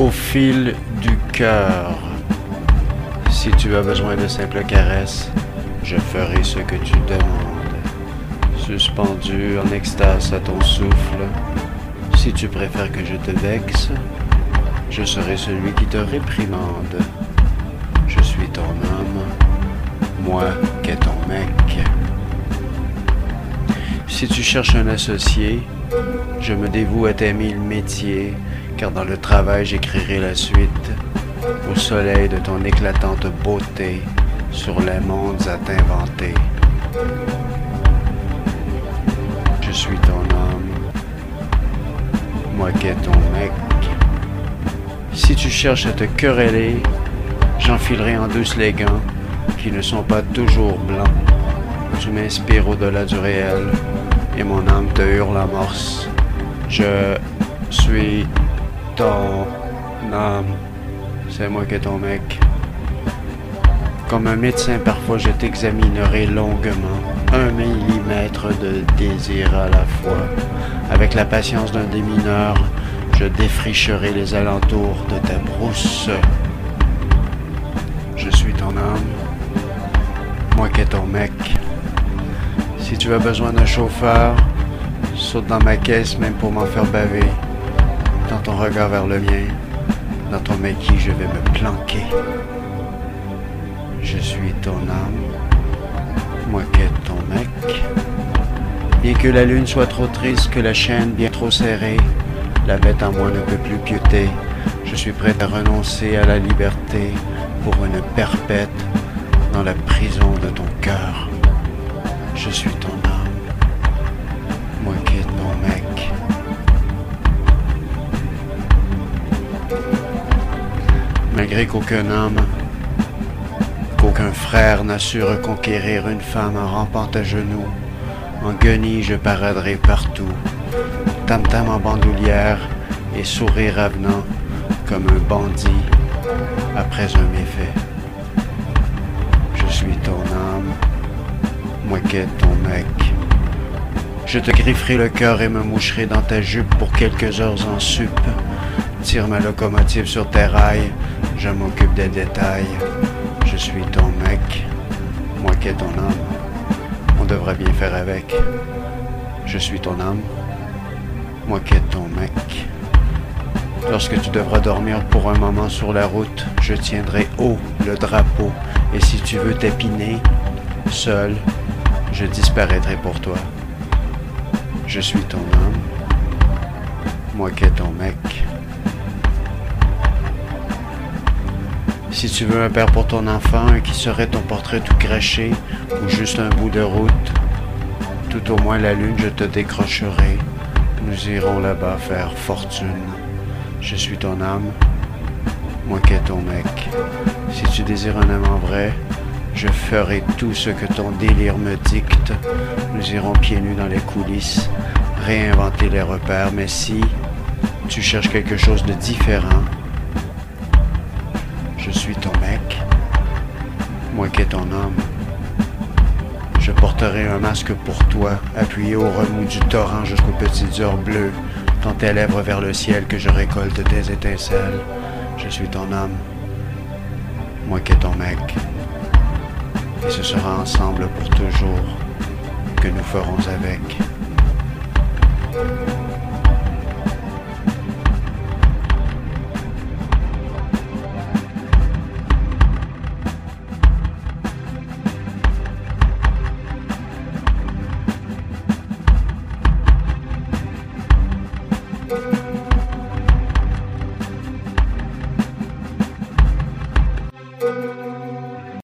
au fil du cœur. Si tu as besoin de simples caresses, je ferai ce que tu demandes. Suspendu en extase à ton souffle, si tu préfères que je te vexe, je serai celui qui te réprimande. Je suis ton homme, moi qu'est ton mec. Si tu cherches un associé, je me dévoue à t'aimer le métier, car dans le travail j'écrirai la suite. Au soleil de ton éclatante beauté, sur les mondes à t'inventer. Je suis ton homme, moi qu'est ton mec. Si tu cherches à te quereller, j'enfilerai en douce les gants qui ne sont pas toujours blancs. Tu m'inspires au-delà du réel et mon âme te hurle la morse. Je suis ton âme, c'est moi qui est ton mec. Comme un médecin, parfois je t'examinerai longuement, un millimètre de désir à la fois. Avec la patience d'un démineur, je défricherai les alentours de ta brousse. Je suis ton âme, moi qui est ton mec. Si tu as besoin d'un chauffeur, saute dans ma caisse même pour m'en faire baver. Dans ton regard vers le mien, dans ton maquis, je vais me planquer. Je suis ton âme, moi qui est ton mec. Bien que la lune soit trop triste, que la chaîne bien trop serrée, la bête en moi ne peut plus piéter. Je suis prêt à renoncer à la liberté pour une perpète dans la prison de ton cœur. Je suis Malgré qu'aucun homme, qu'aucun frère n'a su reconquérir une femme en rampant à genoux, en guenille je paraderai partout, tam-tam en bandoulière et sourire avenant comme un bandit après un méfait. Je suis ton âme, moi qu'est ton mec. Je te grifferai le cœur et me moucherai dans ta jupe pour quelques heures en sup. Tire ma locomotive sur tes rails, je m'occupe des détails. Je suis ton mec, moi qu'est ton âme. On devrait bien faire avec. Je suis ton âme, moi qu'est ton mec. Lorsque tu devras dormir pour un moment sur la route, je tiendrai haut le drapeau. Et si tu veux t'épiner, seul, je disparaîtrai pour toi. Je suis ton homme, moi qu'est ton mec. Si tu veux un père pour ton enfant, qui serait ton portrait tout craché, ou juste un bout de route, tout au moins la lune je te décrocherai. Nous irons là-bas faire fortune. Je suis ton âme, moi qu'est ton mec. Si tu désires un amant vrai, je ferai tout ce que ton délire me dicte. Nous irons pieds nus dans les coulisses, réinventer les repères. Mais si tu cherches quelque chose de différent, ton homme. Je porterai un masque pour toi, appuyé au remous du torrent jusqu'aux petites heures bleues, tant tes lèvres vers le ciel que je récolte tes étincelles. Je suis ton âme, moi qui est ton mec. Et ce sera ensemble pour toujours que nous ferons avec.